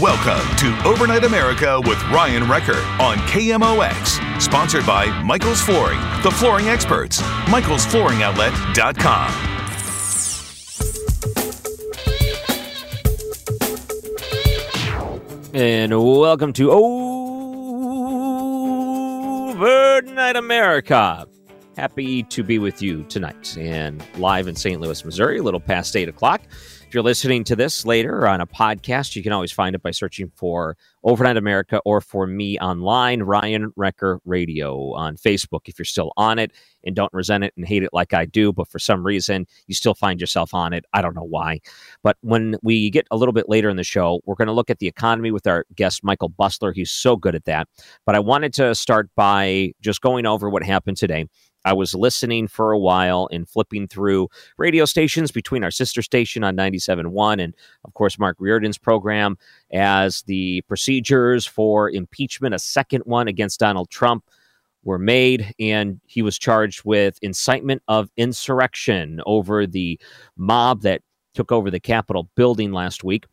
Welcome to Overnight America with Ryan Recker on KMOX. Sponsored by Michael's Flooring, the flooring experts. Michael'sFlooringOutlet.com. And welcome to Overnight America. Happy to be with you tonight and live in St. Louis, Missouri, a little past 8 o'clock. If you're listening to this later on a podcast, you can always find it by searching for Overnight America or for me online, Ryan Recker Radio on Facebook if you're still on it and don't resent it and hate it like I do, but for some reason you still find yourself on it. I don't know why. But when we get a little bit later in the show, we're going to look at the economy with our guest, Michael Busler. He's so good at that. But I wanted to start by just going over what happened today. I was listening for a while and flipping through radio stations between our sister station on 97.1 and, of course, Mark Reardon's program as the procedures for impeachment, a second one against Donald Trump, were made. And he was charged with incitement of insurrection over the mob that took over the Capitol building last week.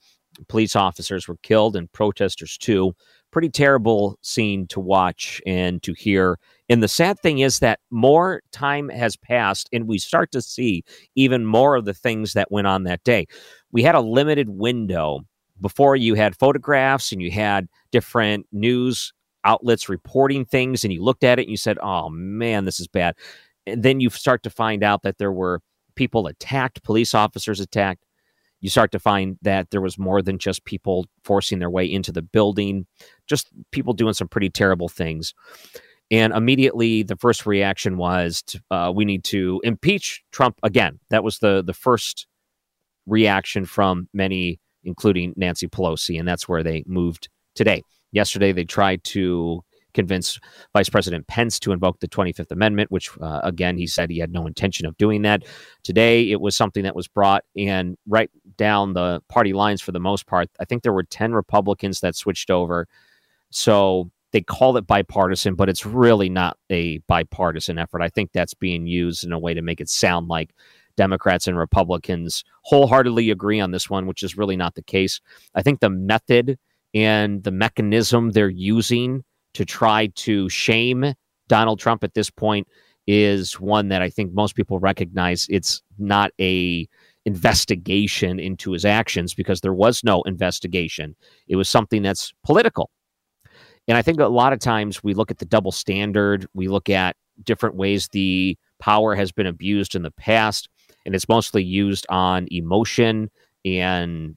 Police officers were killed and protesters too. Pretty terrible scene to watch and to hear. And the sad thing is that more time has passed and we start to see even more of the things that went on that day. We had a limited window before you had photographs and you had different news outlets reporting things and you looked at it and you said, oh man, this is bad. And then you start to find out that there were people attacked, police officers attacked. You start to find that there was more than just people forcing their way into the building, just people doing some pretty terrible things. And immediately, the first reaction was, to, uh, "We need to impeach Trump again." That was the the first reaction from many, including Nancy Pelosi, and that's where they moved today. Yesterday, they tried to convince Vice President Pence to invoke the 25th Amendment, which, uh, again, he said he had no intention of doing that. Today, it was something that was brought and right down the party lines for the most part. I think there were 10 Republicans that switched over. So they call it bipartisan, but it's really not a bipartisan effort. I think that's being used in a way to make it sound like Democrats and Republicans wholeheartedly agree on this one, which is really not the case. I think the method and the mechanism they're using to try to shame Donald Trump at this point is one that I think most people recognize it's not a investigation into his actions because there was no investigation. It was something that's political. And I think a lot of times we look at the double standard, we look at different ways the power has been abused in the past, and it's mostly used on emotion and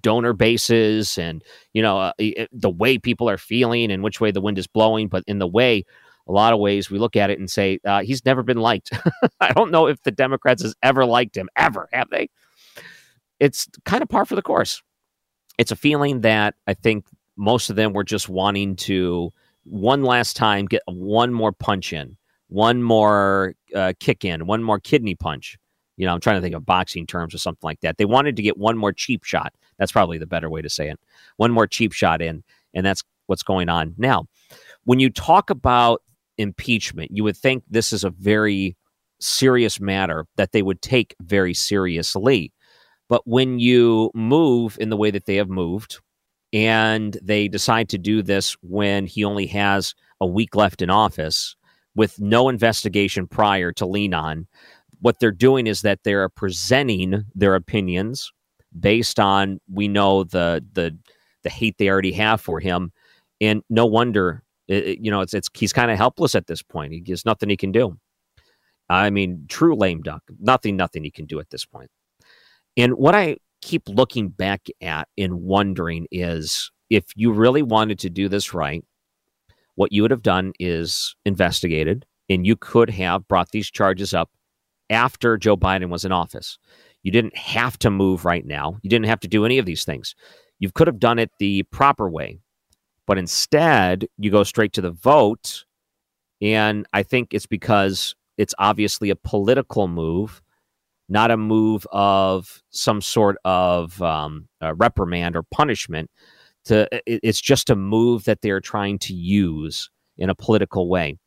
donor bases and you know uh, the way people are feeling and which way the wind is blowing. But in the way a lot of ways we look at it and say uh, he's never been liked. I don't know if the democrats has ever liked him ever have they? It's kind of par for the course. It's a feeling that i think most of them were just wanting to one last time get one more punch in one more uh, kick in one more kidney punch you know, I'm trying to think of boxing terms or something like that. They wanted to get one more cheap shot. That's probably the better way to say it. One more cheap shot in, and that's what's going on now. When you talk about impeachment, you would think this is a very serious matter that they would take very seriously. But when you move in the way that they have moved, and they decide to do this when he only has a week left in office with no investigation prior to lean on, what they're doing is that they're presenting their opinions based on we know the the the hate they already have for him. And no wonder, it, you know, it's, it's he's kind of helpless at this point. He, there's nothing he can do. I mean, true lame duck. Nothing, nothing he can do at this point. And what I keep looking back at and wondering is if you really wanted to do this right, what you would have done is investigated, and you could have brought these charges up after Joe Biden was in office. You didn't have to move right now. You didn't have to do any of these things. You could have done it the proper way, but instead you go straight to the vote. And I think it's because it's obviously a political move, not a move of some sort of um, reprimand or punishment. To it's just a move that they're trying to use in a political way.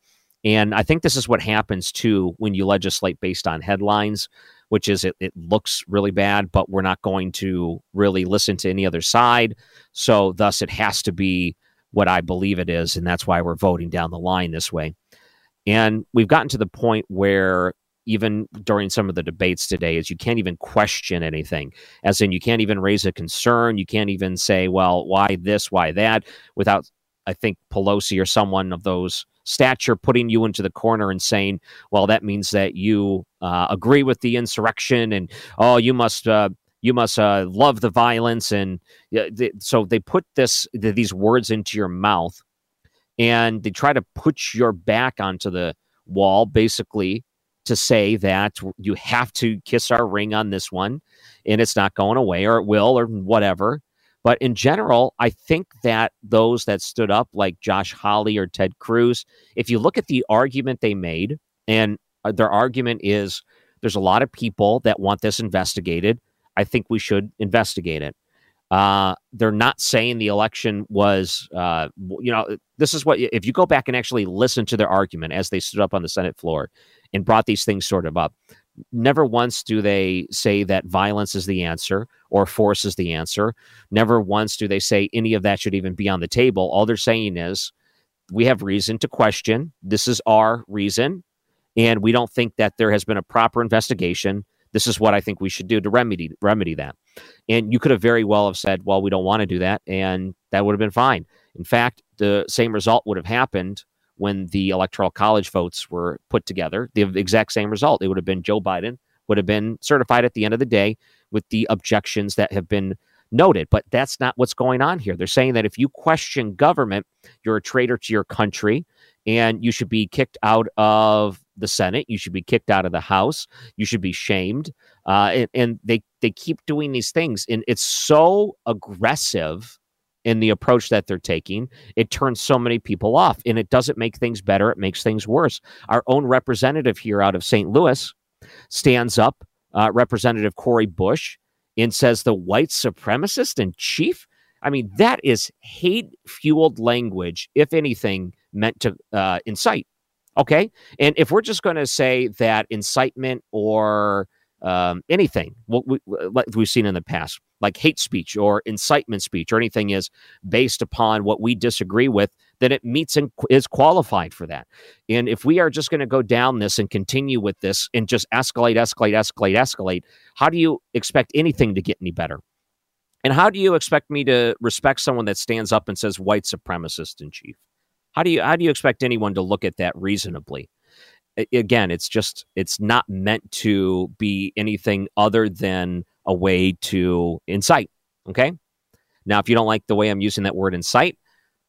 And I think this is what happens too when you legislate based on headlines, which is it, it looks really bad, but we're not going to really listen to any other side. So, thus, it has to be what I believe it is. And that's why we're voting down the line this way. And we've gotten to the point where even during some of the debates today is you can't even question anything as in you can't even raise a concern you can't even say well why this why that without i think pelosi or someone of those stature putting you into the corner and saying, well, that means that you uh, agree with the insurrection and, oh, you must. Uh, you must uh, love the violence, and so they put this th- these words into your mouth, and they try to put your back onto the wall, basically, to say that you have to kiss our ring on this one, and it's not going away, or it will, or whatever. But in general, I think that those that stood up, like Josh Hawley or Ted Cruz, if you look at the argument they made, and uh, their argument is there's a lot of people that want this investigated. I think we should investigate it. Uh, they're not saying the election was, uh, you know, this is what, if you go back and actually listen to their argument as they stood up on the Senate floor and brought these things sort of up, never once do they say that violence is the answer or force is the answer. Never once do they say any of that should even be on the table. All they're saying is we have reason to question. This is our reason. And we don't think that there has been a proper investigation. This is what I think we should do to remedy remedy that. And you could have very well have said, well, we don't want to do that, and that would have been fine. In fact, the same result would have happened when the electoral college votes were put together, the exact same result. It would have been Joe Biden would have been certified at the end of the day with the objections that have been noted. But that's not what's going on here. They're saying that if you question government, you're a traitor to your country and you should be kicked out of the Senate. You should be kicked out of the House. You should be shamed. Uh, and, and they they keep doing these things, and it's so aggressive in the approach that they're taking, it turns so many people off and it doesn't make things better. It makes things worse. Our own representative here out of St. Louis stands up, uh, Representative Cori Bush, and says the white supremacist in chief. I mean, that is hate fueled language, if anything, meant to uh, incite. Okay. And if we're just going to say that incitement or um, anything what, we, what we've seen in the past, like hate speech or incitement speech or anything is based upon what we disagree with, then it meets and is qualified for that. And if we are just going to go down this and continue with this and just escalate, escalate, escalate, escalate, how do you expect anything to get any better? And how do you expect me to respect someone that stands up and says white supremacist in chief? How do you how do you expect anyone to look at that reasonably? Again, it's just it's not meant to be anything other than a way to incite. Okay. Now, if you don't like the way I'm using that word incite,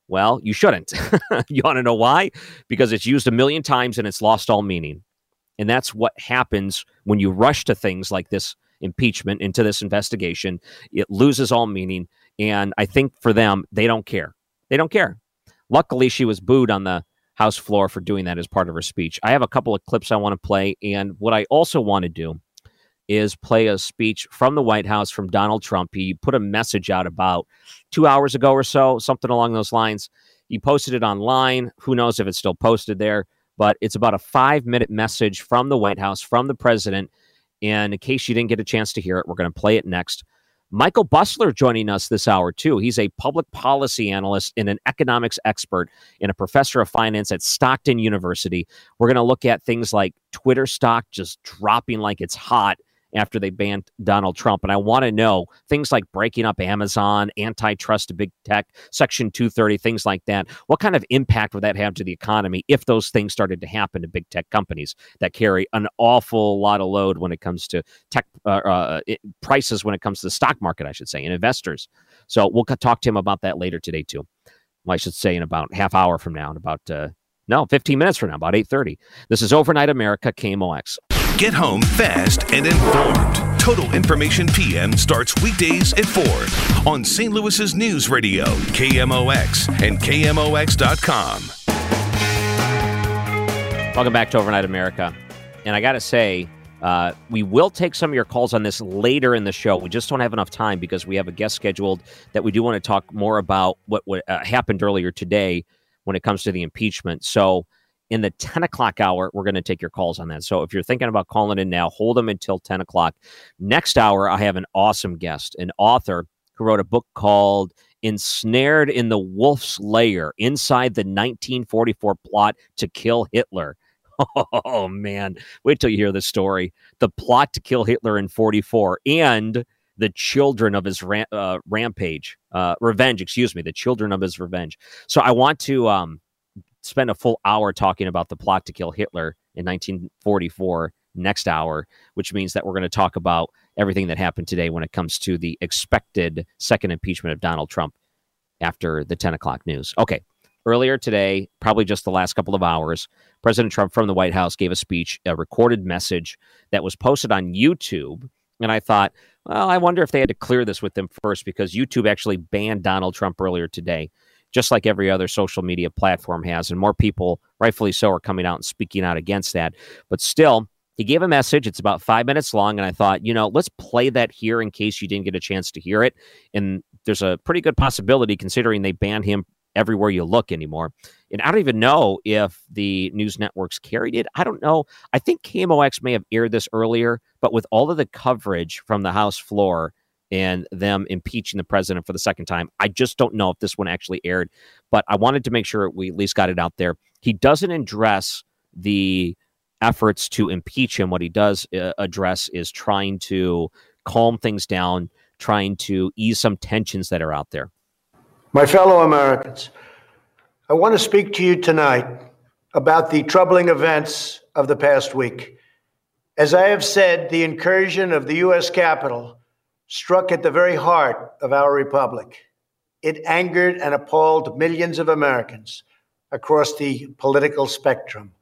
well, you shouldn't. you want to know why? Because it's used a million times and it's lost all meaning. And that's what happens when you rush to things like this impeachment into this investigation. It loses all meaning. And I think for them, they don't care. They don't care. Luckily, she was booed on the House floor for doing that as part of her speech. I have a couple of clips I want to play. And what I also want to do is play a speech from the White House from Donald Trump. He put a message out about two hours ago or so, something along those lines. He posted it online. Who knows if it's still posted there? But it's about a five minute message from the White House, from the president. And in case you didn't get a chance to hear it, we're going to play it next. Michael Busler joining us this hour, too. He's a public policy analyst and an economics expert and a professor of finance at Stockton University. We're going to look at things like Twitter stock just dropping like it's hot after they banned Donald Trump. And I want to know things like breaking up Amazon, antitrust to big tech, Section 230, things like that. What kind of impact would that have to the economy if those things started to happen to big tech companies that carry an awful lot of load when it comes to tech uh, uh, prices, when it comes to the stock market, I should say, and investors? So we'll talk to him about that later today, too. Well, I should say in about half hour from now, in about uh, no, 15 minutes from now, about 8.30. This is Overnight America, KMOX. Get home fast and informed. Total Information PM starts weekdays at 4 on St. Louis's News Radio, KMOX, and KMOX.com. Welcome back to Overnight America. And I got to say, uh, we will take some of your calls on this later in the show. We just don't have enough time because we have a guest scheduled that we do want to talk more about what, what uh, happened earlier today when it comes to the impeachment. So in the 10 o'clock hour, we're going to take your calls on that. So if you're thinking about calling in now, hold them until 10 o'clock. Next hour, I have an awesome guest, an author who wrote a book called Ensnared in the Wolf's Lair Inside the 1944 Plot to Kill Hitler. Oh, man. Wait till you hear this story. The plot to kill Hitler in 44 and the children of his ram- uh, rampage, uh, revenge, excuse me, the children of his revenge. So I want to um, spend a full hour talking about the plot to kill Hitler in 1944 next hour, which means that we're going to talk about everything that happened today when it comes to the expected second impeachment of Donald Trump after the 10 o'clock news. Okay. Earlier today, probably just the last couple of hours, President Trump from the White House gave a speech, a recorded message that was posted on YouTube. And I thought, well, I wonder if they had to clear this with them first because YouTube actually banned Donald Trump earlier today just like every other social media platform has. And more people, rightfully so, are coming out and speaking out against that. But still, he gave a message. It's about five minutes long. And I thought, you know, let's play that here in case you didn't get a chance to hear it. And there's a pretty good possibility considering they banned him everywhere you look anymore. And I don't even know if the news networks carried it. I don't know. I think KMOX may have aired this earlier, but with all of the coverage from the House floor, and them impeaching the president for the second time. I just don't know if this one actually aired, but I wanted to make sure we at least got it out there. He doesn't address the efforts to impeach him. What he does uh, address is trying to calm things down, trying to ease some tensions that are out there. My fellow Americans, I want to speak to you tonight about the troubling events of the past week. As I have said, the incursion of the U.S. Capitol struck at the very heart of our republic. It angered and appalled millions of Americans across the political spectrum.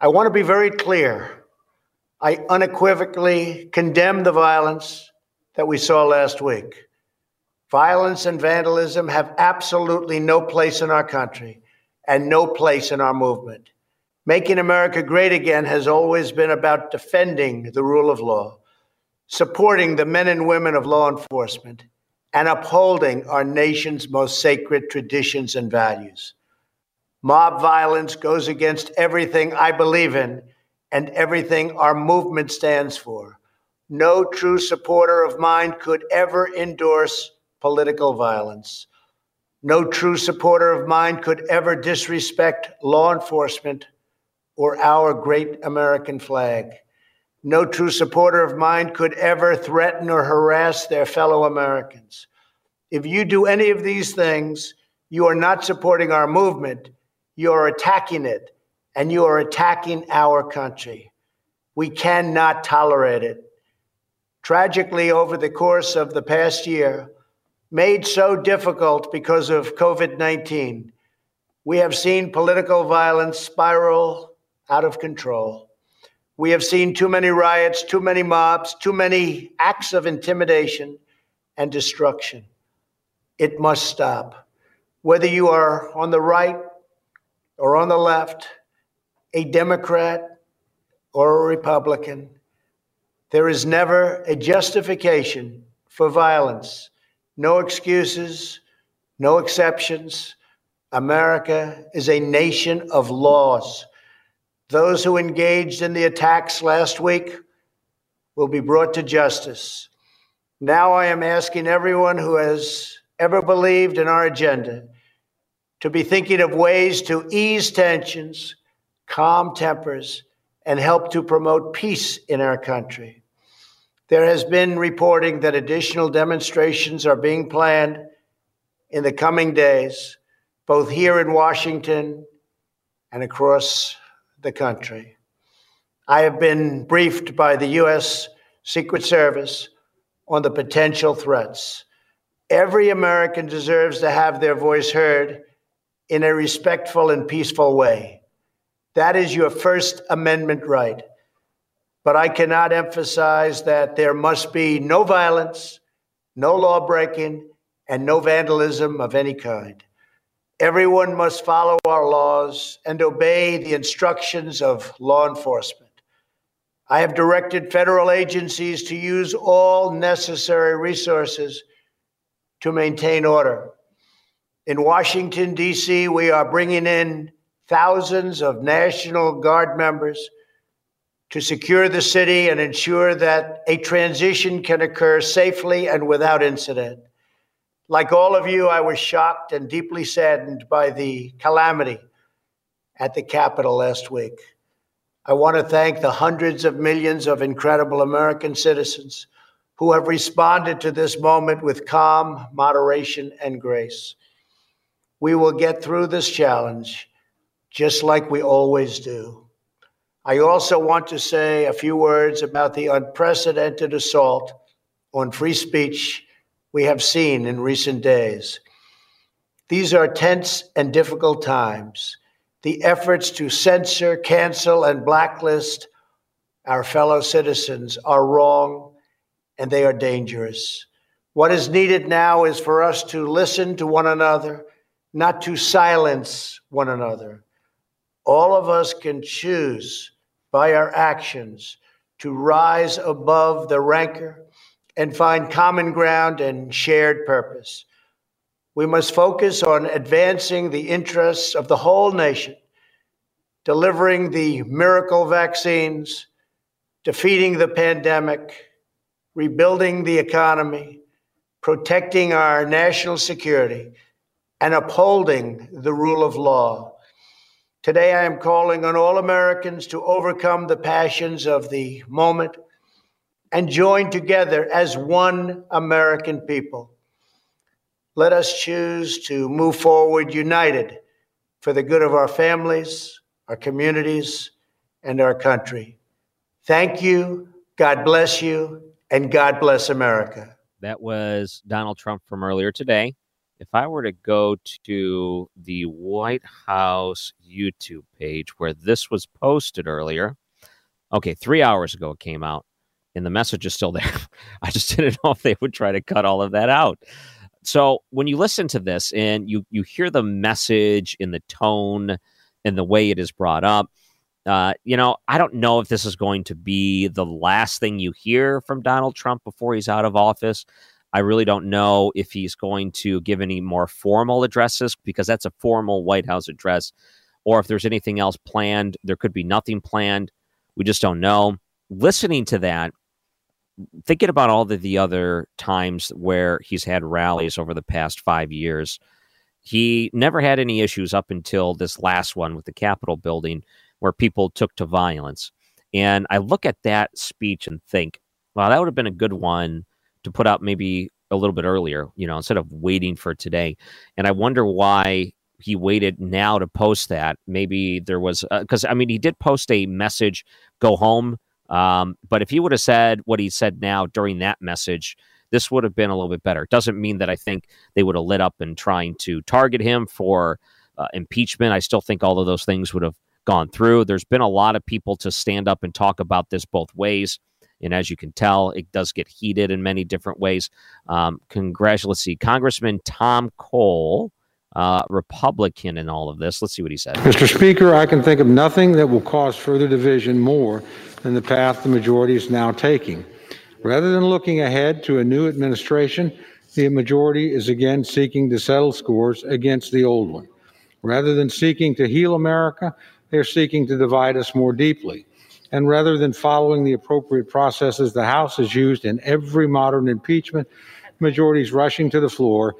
I want to be very clear. I unequivocally condemn the violence that we saw last week. Violence and vandalism have absolutely no place in our country and no place in our movement. Making America great again has always been about defending the rule of law supporting the men and women of law enforcement, and upholding our nation's most sacred traditions and values. Mob violence goes against everything I believe in and everything our movement stands for. No true supporter of mine could ever endorse political violence. No true supporter of mine could ever disrespect law enforcement or our great American flag. No true supporter of mine could ever threaten or harass their fellow Americans. If you do any of these things, you are not supporting our movement, you are attacking it, and you are attacking our country. We cannot tolerate it. Tragically, over the course of the past year, made so difficult because of COVID 19, we have seen political violence spiral out of control. We have seen too many riots, too many mobs, too many acts of intimidation and destruction. It must stop. Whether you are on the right or on the left, a Democrat or a Republican, there is never a justification for violence. No excuses, no exceptions. America is a nation of laws. Those who engaged in the attacks last week will be brought to justice. Now I am asking everyone who has ever believed in our agenda to be thinking of ways to ease tensions, calm tempers, and help to promote peace in our country. There has been reporting that additional demonstrations are being planned in the coming days, both here in Washington and across the country. I have been briefed by the U.S. Secret Service on the potential threats. Every American deserves to have their voice heard in a respectful and peaceful way. That is your First Amendment right. But I cannot emphasize that there must be no violence, no law breaking, and no vandalism of any kind. Everyone must follow our laws and obey the instructions of law enforcement. I have directed federal agencies to use all necessary resources to maintain order. In Washington, D.C., we are bringing in thousands of National Guard members to secure the city and ensure that a transition can occur safely and without incident. Like all of you, I was shocked and deeply saddened by the calamity at the Capitol last week. I want to thank the hundreds of millions of incredible American citizens who have responded to this moment with calm, moderation, and grace. We will get through this challenge just like we always do. I also want to say a few words about the unprecedented assault on free speech we have seen in recent days. These are tense and difficult times the efforts to censor, cancel, and blacklist our fellow citizens are wrong and they are dangerous. What is needed now is for us to listen to one another, not to silence one another. All of us can choose by our actions to rise above the rancor and find common ground and shared purpose. We must focus on advancing the interests of the whole nation, delivering the miracle vaccines, defeating the pandemic, rebuilding the economy, protecting our national security, and upholding the rule of law. Today, I am calling on all Americans to overcome the passions of the moment and join together as one American people let us choose to move forward united for the good of our families, our communities, and our country. Thank you. God bless you. And God bless America. That was Donald Trump from earlier today. If I were to go to the White House YouTube page where this was posted earlier, okay, three hours ago it came out, and the message is still there. I just didn't know if they would try to cut all of that out. So when you listen to this and you you hear the message in the tone and the way it is brought up, uh, you know, I don't know if this is going to be the last thing you hear from Donald Trump before he's out of office. I really don't know if he's going to give any more formal addresses because that's a formal White House address, or if there's anything else planned. There could be nothing planned. We just don't know. Listening to that, thinking about all the, the other times where he's had rallies over the past five years, he never had any issues up until this last one with the Capitol building where people took to violence. And I look at that speech and think, wow, that would have been a good one to put out maybe a little bit earlier, you know, instead of waiting for today. And I wonder why he waited now to post that. Maybe there was, because uh, I mean, he did post a message, go home um, but if he would have said what he said now during that message, this would have been a little bit better. It doesn't mean that I think they would have lit up and trying to target him for uh, impeachment. I still think all of those things would have gone through. There's been a lot of people to stand up and talk about this both ways. And as you can tell, it does get heated in many different ways. Um, congratulations. Congressman Tom Cole, uh, Republican in all of this. Let's see what he said. Mr. Speaker, I can think of nothing that will cause further division more than the path the majority is now taking. Rather than looking ahead to a new administration, the majority is again seeking to settle scores against the old one. Rather than seeking to heal America, they're seeking to divide us more deeply. And rather than following the appropriate processes the House has used in every modern impeachment, is rushing to the floor,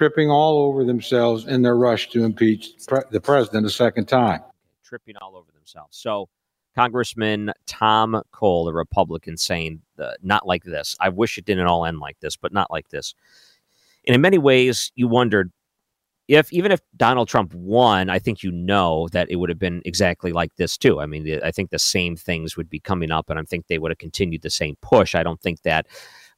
tripping all over themselves in their rush to impeach pre- the president a second time. Tripping all over themselves. So, Congressman Tom Cole, the Republican, saying uh, not like this. I wish it didn't all end like this, but not like this. And in many ways, you wondered if even if Donald Trump won, I think you know that it would have been exactly like this too. I mean, I think the same things would be coming up, and I think they would have continued the same push. I don't think that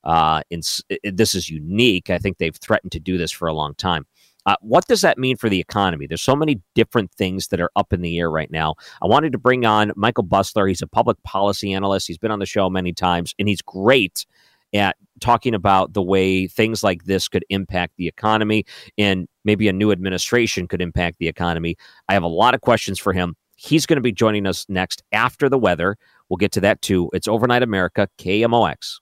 uh, in, this is unique. I think they've threatened to do this for a long time. Uh, what does that mean for the economy? There's so many different things that are up in the air right now. I wanted to bring on Michael Busler. He's a public policy analyst. He's been on the show many times, and he's great at talking about the way things like this could impact the economy and maybe a new administration could impact the economy. I have a lot of questions for him. He's going to be joining us next after the weather. We'll get to that too. It's Overnight America, KMOX.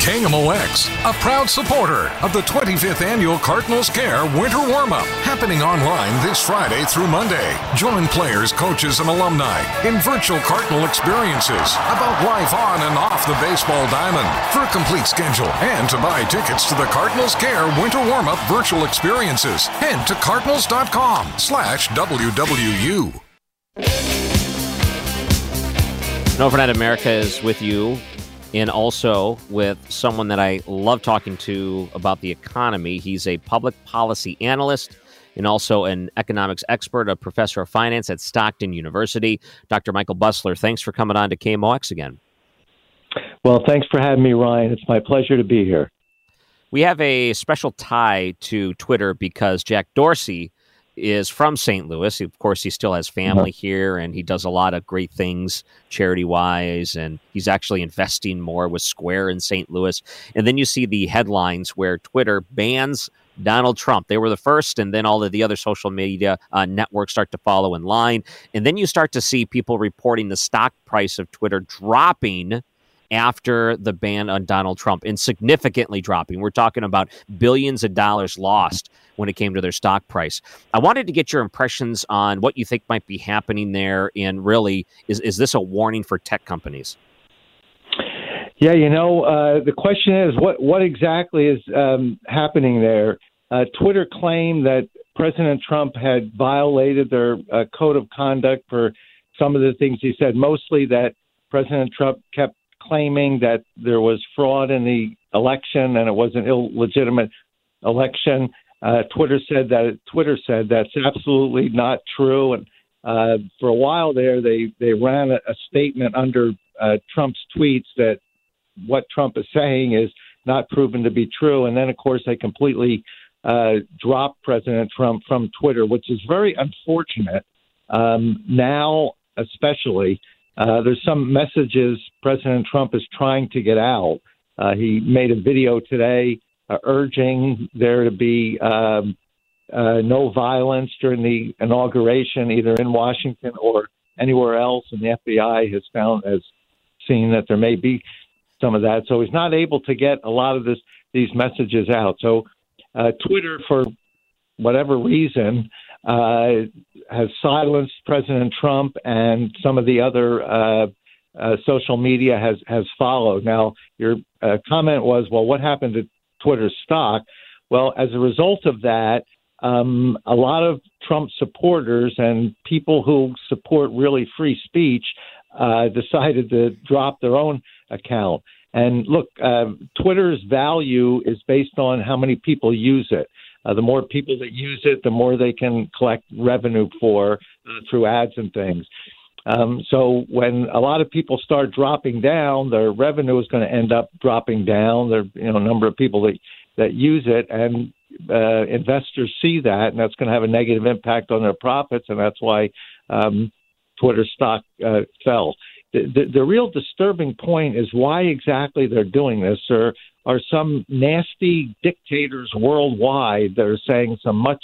KMOX, a proud supporter of the 25th annual Cardinals Care Winter Warm-Up, happening online this Friday through Monday. Join players, coaches, and alumni in virtual Cardinal experiences about life on and off the baseball diamond. For a complete schedule and to buy tickets to the Cardinals Care Winter Warm-Up virtual experiences, head to cardinals.com slash WWU. Overnight America is with you and also with someone that I love talking to about the economy. He's a public policy analyst and also an economics expert, a professor of finance at Stockton University. Dr. Michael Busler, thanks for coming on to KMOX again. Well, thanks for having me, Ryan. It's my pleasure to be here. We have a special tie to Twitter because Jack Dorsey is from St. Louis. Of course, he still has family mm-hmm. here and he does a lot of great things charity wise. And he's actually investing more with Square in St. Louis. And then you see the headlines where Twitter bans Donald Trump. They were the first, and then all of the other social media uh, networks start to follow in line. And then you start to see people reporting the stock price of Twitter dropping after the ban on Donald Trump and significantly dropping. We're talking about billions of dollars lost when it came to their stock price. I wanted to get your impressions on what you think might be happening there, and really, is is this a warning for tech companies? Yeah, you know, uh, the question is what what exactly is um, happening there? Uh, Twitter claimed that President Trump had violated their uh, code of conduct for some of the things he said, mostly that President Trump kept claiming that there was fraud in the election and it was an illegitimate election. Uh, Twitter said that Twitter said that's absolutely not true. And uh, for a while there, they they ran a, a statement under uh, Trump's tweets that what Trump is saying is not proven to be true. And then, of course, they completely uh, dropped President Trump from Twitter, which is very unfortunate. Um, now, especially, uh, there's some messages President Trump is trying to get out. Uh, he made a video today uh, urging there to be um, uh, no violence during the inauguration, either in Washington or anywhere else. And the FBI has found has seen that there may be some of that. So he's not able to get a lot of this these messages out. So uh, Twitter, for whatever reason, uh, has silenced President Trump, and some of the other uh, uh, social media has has followed. Now, your uh, comment was, well, what happened to Twitter's stock? Well, as a result of that, um, a lot of Trump supporters and people who support really free speech uh, decided to drop their own account. And look, uh, Twitter's value is based on how many people use it. Uh, the more people that use it, the more they can collect revenue for uh, through ads and things. Um, so when a lot of people start dropping down, their revenue is going to end up dropping down. There, you know, number of people that that use it, and uh, investors see that, and that's going to have a negative impact on their profits, and that's why um, Twitter stock uh, fell. The, the, the real disturbing point is why exactly they're doing this. There are some nasty dictators worldwide that are saying some much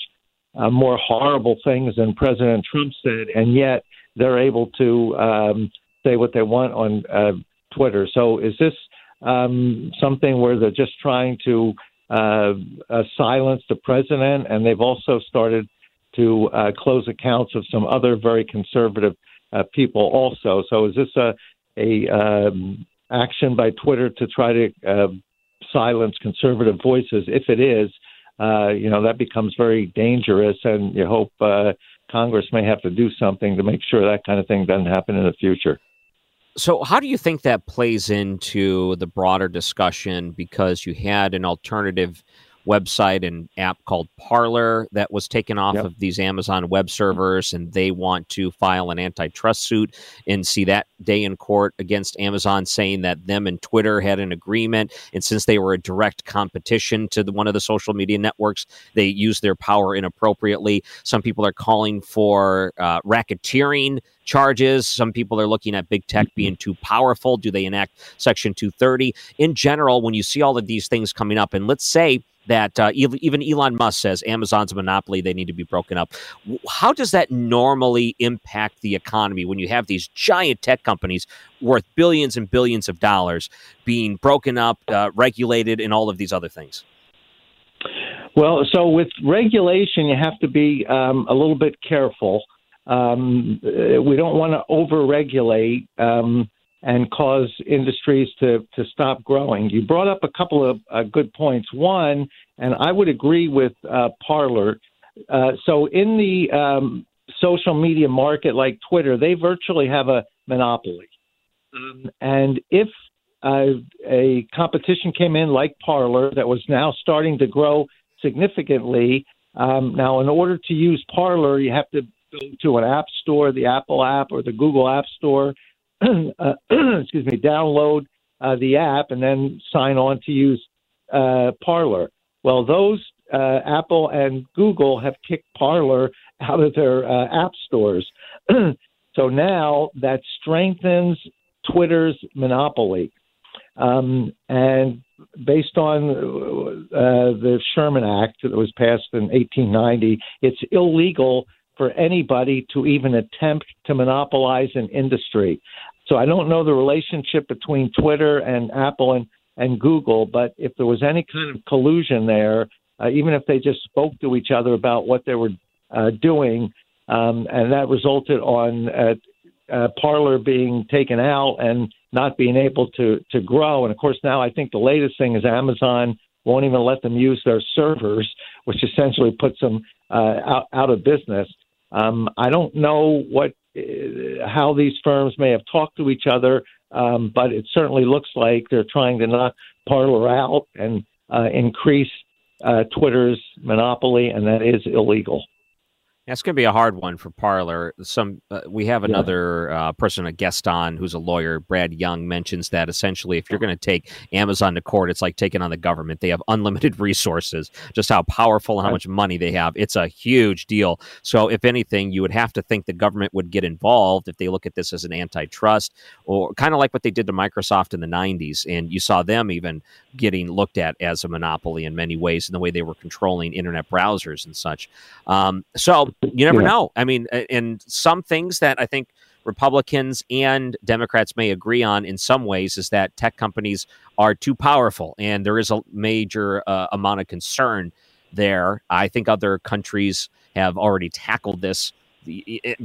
uh, more horrible things than President Trump said, and yet they're able to um, say what they want on uh, Twitter. So is this um, something where they're just trying to uh, uh, silence the president, and they've also started to uh, close accounts of some other very conservative uh, people also. So is this a a um, action by Twitter to try to uh, silence conservative voices? If it is, uh, you know that becomes very dangerous, and you hope Congress may have to do something to make sure that kind of thing doesn't happen in the future. So, how do you think that plays into the broader discussion? Because you had an alternative website and app called Parler that was taken off yep. of these Amazon web servers, and they want to file an antitrust suit and see that day in court against Amazon, saying that them and Twitter had an agreement, and since they were a direct competition to the, one of the social media networks, they used their power inappropriately. Some people are calling for uh, racketeering charges. Some people are looking at big tech being mm-hmm. too powerful. Do they enact Section 230? In general, when you see all of these things coming up, and let's say that uh, even Elon Musk says Amazon's a monopoly, they need to be broken up. How does that normally impact the economy when you have these giant tech companies worth billions and billions of dollars being broken up, uh, regulated, and all of these other things? Well, so with regulation, you have to be um, a little bit careful. Um, we don't want to over-regulate. Um, and cause industries to, to stop growing. You brought up a couple of uh, good points. One, and I would agree with uh, Parler. Uh, so, in the um, social media market like Twitter, they virtually have a monopoly. Um, and if uh, a competition came in like Parler that was now starting to grow significantly, um, now in order to use Parler, you have to go to an app store, the Apple app or the Google App Store uh, excuse me, download uh, the app and then sign on to use uh, Parler. Well, those uh, Apple and Google have kicked Parler out of their uh, app stores. so now that strengthens Twitter's monopoly. Um, and based on uh, the Sherman Act that was passed in 1890, it's illegal for anybody to even attempt to monopolize an industry. So I don't know the relationship between Twitter and Apple and, and Google, but if there was any kind of collusion there, uh, even if they just spoke to each other about what they were uh, doing, um, and that resulted on uh, uh, Parler being taken out and not being able to to grow. And of course, now I think the latest thing is Amazon won't even let them use their servers, which essentially puts them uh, out, out of business. Um, I don't know what how these firms may have talked to each other, um, but it certainly looks like they're trying to knock Parler out and uh, increase uh, Twitter's monopoly, and that is illegal. That's going to be a hard one for Parler. Some uh, we have another uh, person, a guest on, who's a lawyer. Brad Young mentions that essentially, if you're going to take Amazon to court, it's like taking on the government. They have unlimited resources. Just how powerful and how much money they have, it's a huge deal. So, if anything, you would have to think the government would get involved if they look at this as an antitrust, or kind of like what they did to Microsoft in the '90s, and you saw them even getting looked at as a monopoly in many ways in the way they were controlling internet browsers and such. Um, so you never yeah. know. I mean, and some things that I think Republicans and Democrats may agree on in some ways is that tech companies are too powerful, and there is a major uh, amount of concern there. I think other countries have already tackled this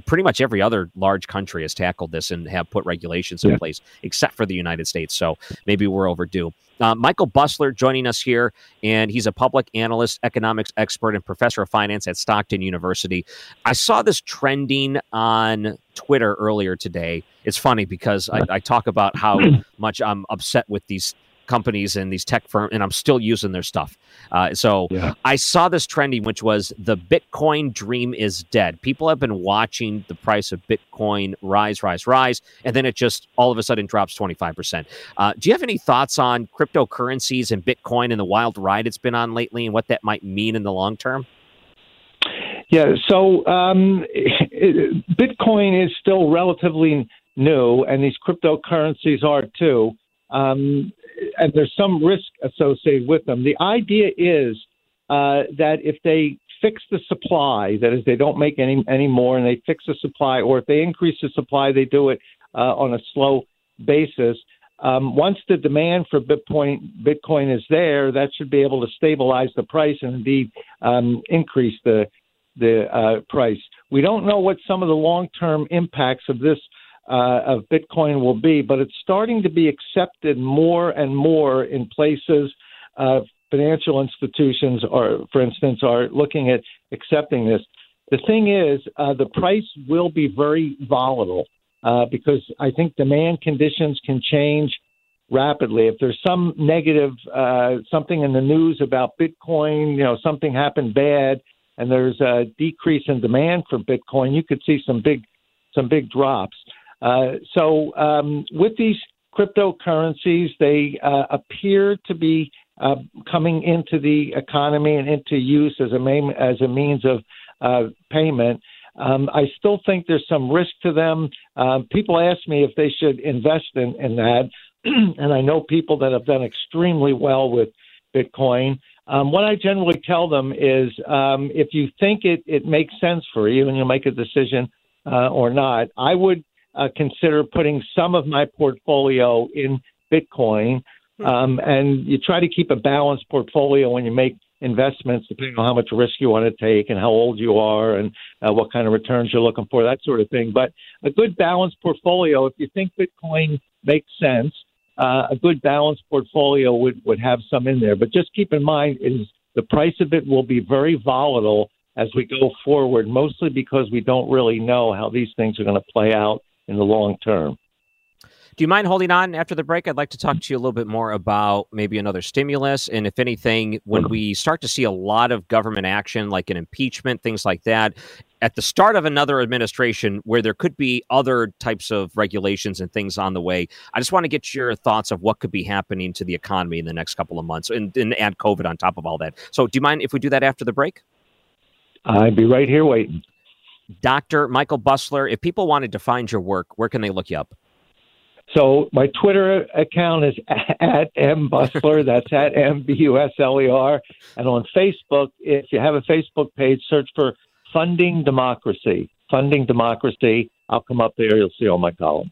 pretty much every other large country has tackled this and have put regulations in yeah. place, except for the United States. So maybe we're overdue. Uh, Michael Busler joining us here, and he's a public analyst, economics expert, and professor of finance at Stockton University. I saw this trending on Twitter earlier today. It's funny because I, I talk about how much I'm upset with these companies and these tech firms, and I'm still using their stuff. Uh, so Yeah. I saw this trending, which was the Bitcoin dream is dead. People have been watching the price of Bitcoin rise, rise, rise, and then it just all of a sudden drops 25%. Uh, do you have any thoughts on cryptocurrencies and Bitcoin and the wild ride it's been on lately and what that might mean in the long term? Yeah, so um, it, Bitcoin is still relatively new, and these cryptocurrencies are too. Um, and there's some risk associated with them. The idea is uh, that if they fix the supply, that is, they don't make any any more, and they fix the supply, or if they increase the supply, they do it uh, on a slow basis. Um, once the demand for Bitcoin Bitcoin is there, that should be able to stabilize the price and indeed um, increase the the uh, price. We don't know what some of the long term impacts of this uh, of Bitcoin will be, but it's starting to be accepted more and more in places. Uh, financial institutions, are, for instance, are looking at accepting this. The thing is, uh, the price will be very volatile uh, because I think demand conditions can change rapidly. If there's some negative, uh, something in the news about Bitcoin, you know, something happened bad, and there's a decrease in demand for Bitcoin, you could see some big, some big drops. Uh, so um, with these cryptocurrencies, they uh, appear to be uh, coming into the economy and into use as a main, as a means of uh, payment. Um, I still think there's some risk to them. Um, people ask me if they should invest in, in that, and I know people that have done extremely well with Bitcoin. Um, what I generally tell them is um, if you think it, it makes sense for you and you'll make a decision uh, or not, I would uh, consider putting some of my portfolio in Bitcoin. Um, and you try to keep a balanced portfolio when you make investments, depending on how much risk you want to take and how old you are and uh, what kind of returns you're looking for, that sort of thing. But a good balanced portfolio, if you think Bitcoin makes sense, uh, a good balanced portfolio would, would have some in there. But just keep in mind is the price of it will be very volatile as we go forward, mostly because we don't really know how these things are going to play out in the long term. Do you mind holding on after the break? I'd like to talk to you a little bit more about maybe another stimulus. And if anything, when we start to see a lot of government action, like an impeachment, things like that, at the start of another administration where there could be other types of regulations and things on the way, I just want to get your thoughts of what could be happening to the economy in the next couple of months and, and add COVID on top of all that. So, do you mind if we do that after the break? I'd be right here waiting. Dr. Michael Busler, if people wanted to find your work, where can they look you up? So my Twitter account is at m. That's at m b u s l e r. And on Facebook, if you have a Facebook page, search for Funding Democracy. Funding Democracy. I'll come up there. You'll see all my columns.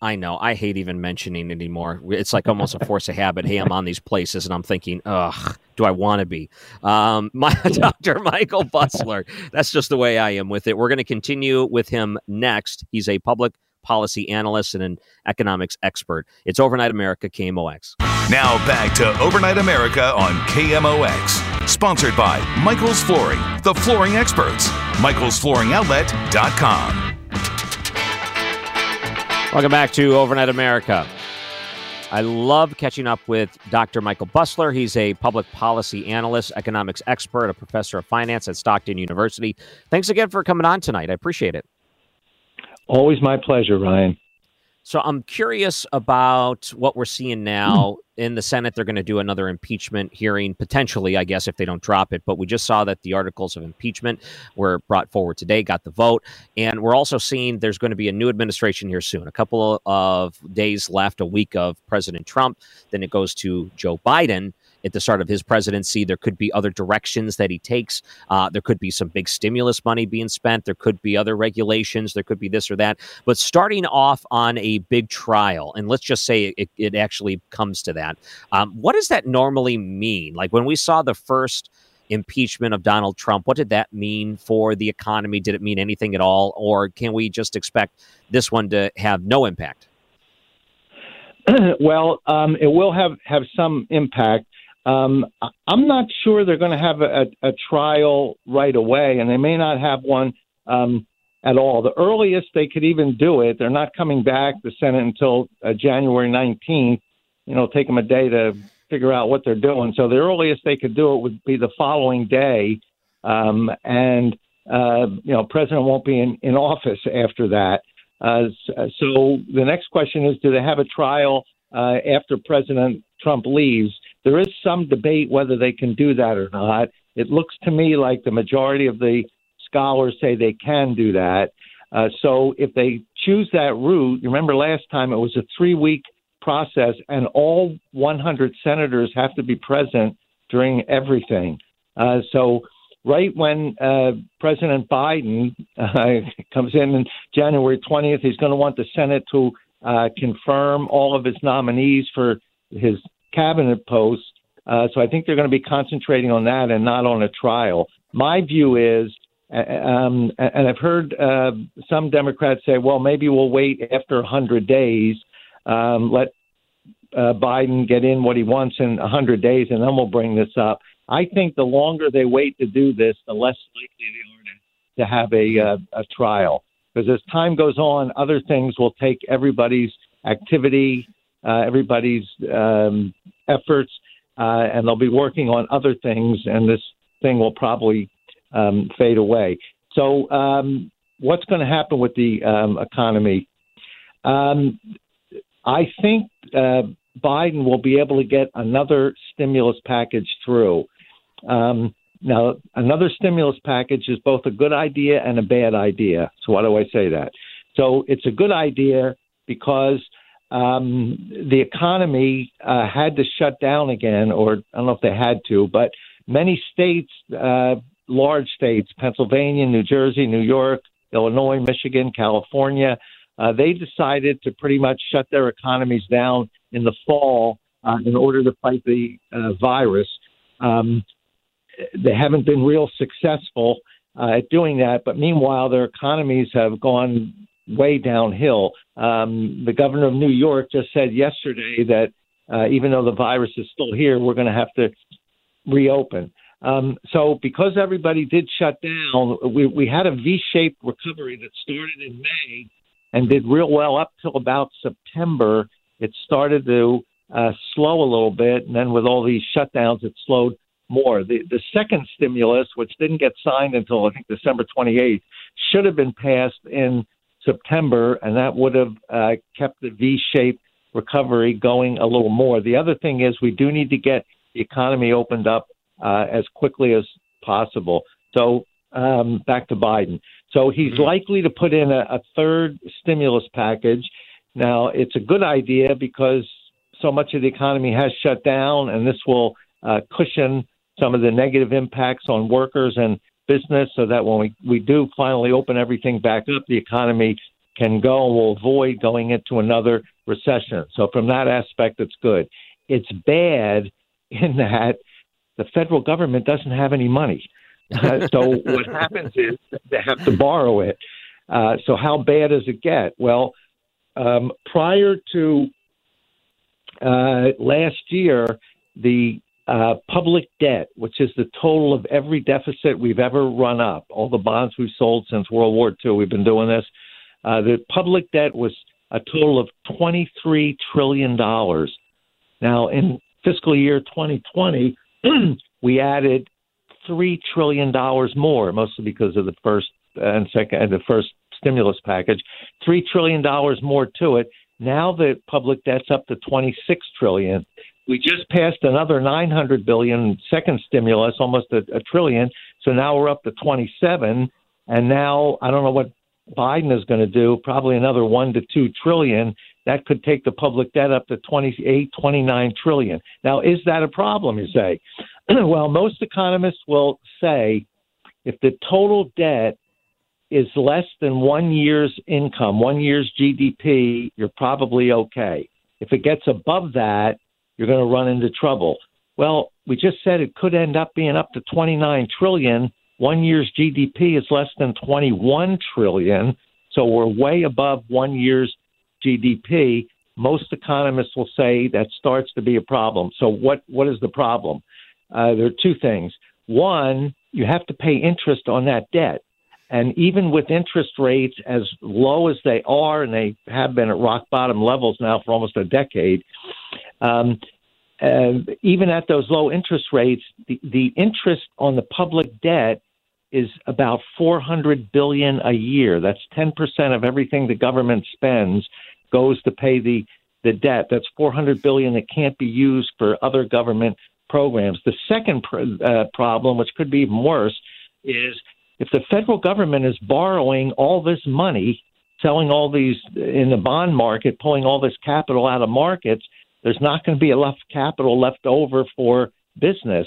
I know. I hate even mentioning it anymore. It's like almost a force of habit. Hey, I'm on these places, and I'm thinking, ugh, do I want to be? Um, my Dr. Michael Busler. That's just the way I am with it. We're going to continue with him next. He's a public policy analyst and an economics expert. It's Overnight America, KMOX. Now back to Overnight America on KMOX. Sponsored by Michael's Flooring, the flooring experts. Michael'sFlooringOutlet.com. Welcome back to Overnight America. I love catching up with Dr. Michael Busler. He's a public policy analyst, economics expert, a professor of finance at Stockton University. Thanks again for coming on tonight. I appreciate it. Always my pleasure, Ryan. So I'm curious about what we're seeing now in the Senate. They're going to do another impeachment hearing, potentially, I guess, if they don't drop it. But we just saw that the articles of impeachment were brought forward today, got the vote. And we're also seeing there's going to be a new administration here soon, a couple of days left, a week of President Trump. Then it goes to Joe Biden at the start of his presidency. There could be other directions that he takes. Uh, there could be some big stimulus money being spent. There could be other regulations. There could be this or that. But starting off on a big trial, and let's just say it, it actually comes to that, um, what does that normally mean? Like when we saw the first impeachment of Donald Trump, what did that mean for the economy? Did it mean anything at all? Or can we just expect this one to have no impact? well, um, it will have, have some impact. Um, I'm not sure they're going to have a, a, trial right away, and they may not have one um, at all. The earliest they could even do it, they're not coming back the Senate until uh, January 19th. you know take them a day to figure out what they're doing. So the earliest they could do it would be the following day, um, and uh, you know, president won't be in, in office after that. Uh, so the next question is, do they have a trial uh, after President Trump leaves? There is some debate whether they can do that or not. It looks to me like the majority of the scholars say they can do that. Uh, so if they choose that route, remember last time it was a three week process, and all 100 senators have to be present during everything. Uh, so right when uh, President Biden uh, comes in on January 20th, he's going to want the Senate to uh, confirm all of his nominees for his cabinet posts. Uh, so I think they're going to be concentrating on that and not on a trial. My view is, um, and I've heard uh, some Democrats say, well, maybe we'll wait after 100 days, um, let uh, Biden get in what he wants in 100 days, and then we'll bring this up. I think the longer they wait to do this, the less likely they are to, to have a, uh, a trial. Because as time goes on, other things will take everybody's activity, uh, everybody's um, efforts, uh, and they'll be working on other things, and this thing will probably um, fade away. So, um, what's going to happen with the um, economy? Um, I think uh, Biden will be able to get another stimulus package through. Um, now, another stimulus package is both a good idea and a bad idea. So, why do I say that? So, it's a good idea because um, the economy uh, had to shut down again, or I don't know if they had to, but many states, uh, large states, Pennsylvania, New Jersey, New York, Illinois, Michigan, California, uh, they decided to pretty much shut their economies down in the fall uh, in order to fight the uh, virus. Um, they haven't been real successful uh, at doing that. But meanwhile, their economies have gone way downhill. Um, the governor of New York just said yesterday that uh, even though the virus is still here, we're going to have to reopen. Um, so, because everybody did shut down, we, we had a V shaped recovery that started in May and did real well up till about September. It started to uh, slow a little bit, and then with all these shutdowns, it slowed more. The the second stimulus, which didn't get signed until I think December 28th, should have been passed in September, and that would have uh, kept the V-shaped recovery going a little more. The other thing is we do need to get the economy opened up uh, as quickly as possible. So um, back to Biden. So he's mm-hmm. likely to put in a, a third stimulus package. Now it's a good idea because so much of the economy has shut down, and this will uh, cushion some of the negative impacts on workers and business so that when we, we do finally open everything back up, the economy can go and we'll avoid going into another recession. So, from that aspect, it's good. It's bad in that the federal government doesn't have any money. so, what happens is they have to borrow it. Uh, so, how bad does it get? Well, um, prior to uh, last year, the uh, public debt, which is the total of every deficit we've ever run up, all the bonds we've sold since World War II, we've been doing this. Uh, the public debt was a total of $23 trillion. Now, in fiscal year 2020, we added $3 trillion more, mostly because of the first and second and the first stimulus package, $3 trillion more to it. Now the public debt's up to 26 trillion we just passed another 900 billion second stimulus, almost a, a trillion. So now we're up to 27, and now I don't know what Biden is going to do. Probably another one to two trillion. That could take the public debt up to 28, 29 trillion. Now, is that a problem? You say? well, most economists will say if the total debt is less than one year's income, one year's GDP, you're probably okay. If it gets above that, you're going to run into trouble. Well, we just said it could end up being up to 29 trillion. One year's GDP is less than 21 trillion, so we're way above one year's GDP. Most economists will say that starts to be a problem. So what what is the problem? Uh, there are two things. One, you have to pay interest on that debt. And even with interest rates as low as they are, and they have been at rock bottom levels now for almost a decade, Um, uh, even at those low interest rates, the, the interest on the public debt is about 400 billion a year. That's 10% of everything the government spends goes to pay the the debt. That's 400 billion that can't be used for other government programs. The second pr- uh, problem, which could be even worse, is if the federal government is borrowing all this money, selling all these in the bond market, pulling all this capital out of markets, there's not going to be enough capital left over for business.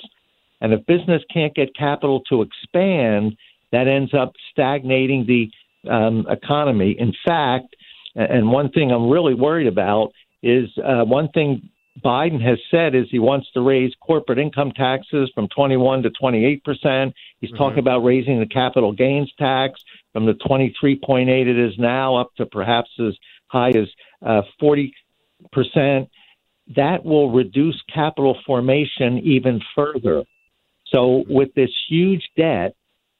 And if business can't get capital to expand, that ends up stagnating the um, economy. In fact, and one thing I'm really worried about is uh, one thing Biden has said is he wants to raise corporate income taxes from 21 to 28 percent. He's mm-hmm. talking about raising the capital gains tax from the 23.8 it is now up to perhaps as high as uh, 40 percent. That will reduce capital formation even further. So, with this huge debt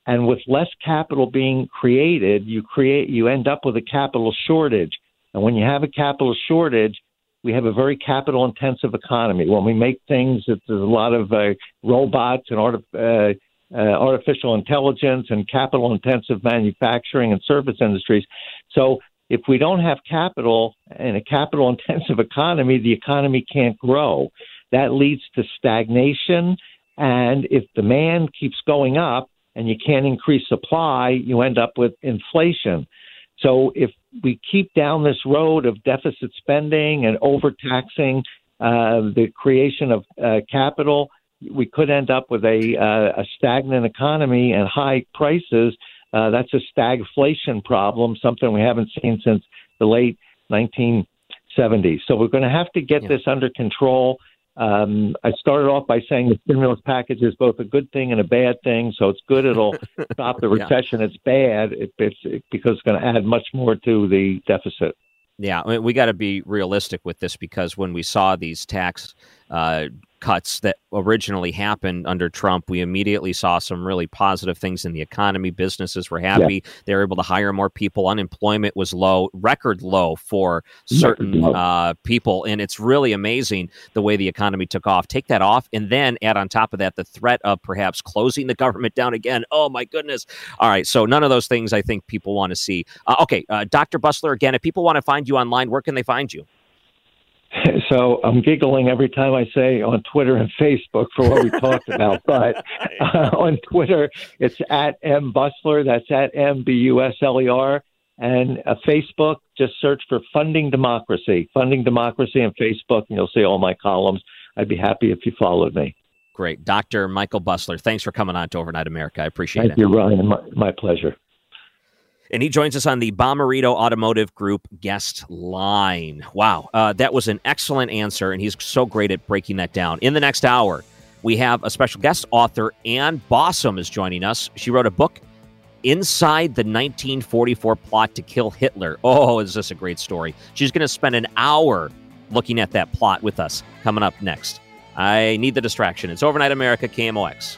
and with less capital being created, you create you end up with a capital shortage. And when you have a capital shortage, we have a very capital intensive economy. When we make things, there's a lot of uh, robots and uh, uh, artificial intelligence and capital intensive manufacturing and service industries. So if we don't have capital in a capital intensive economy, the economy can't grow. That leads to stagnation and if demand keeps going up and you can't increase supply, you end up with inflation. So if we keep down this road of deficit spending and overtaxing uh, the creation of uh, capital, we could end up with a, uh, a stagnant economy and high prices. Uh, that's a stagflation problem, something we haven't seen since the late 1970s. So we're going to have to get yeah. this under control. Um, I started off by saying the stimulus package is both a good thing and a bad thing. So it's good; it'll stop the recession. yeah. It's bad it, it's, it, because it's going to add much more to the deficit. Yeah, I mean, we got to be realistic with this because when we saw these tax uh, cuts that originally happened under Trump, we immediately saw some really positive things in the economy. Businesses were happy; yeah. they were able to hire more people. Unemployment was low, record low for certain uh, people, and it's really amazing the way the economy took off. Take that off, and then add on top of that the threat of perhaps closing the government down again. Oh my goodness! All right, so none of those things I think people want to see. Uh, okay, uh, Dr. Busler, again, if people want to find you online, where can they find you? So I'm giggling every time I say on Twitter and Facebook for what we talked about. But uh, on Twitter, it's at M Busler. That's at M B U S L E R. And uh, Facebook, just search for Funding Democracy, Funding Democracy on Facebook, and you'll see all my columns. I'd be happy if you followed me. Great. Dr. Michael Busler, thanks for coming on to Overnight America. I appreciate Thank it. Thank you, Ryan. My, my pleasure and he joins us on the Bomarito Automotive Group guest line. Wow, uh, that was an excellent answer, and he's so great at breaking that down. In the next hour, we have a special guest author, Ann Bossom, is joining us. She wrote a book, Inside the 1944 Plot to Kill Hitler. Oh, is this a great story? She's going to spend an hour looking at that plot with us coming up next. I need the distraction. It's Overnight America, KMOX.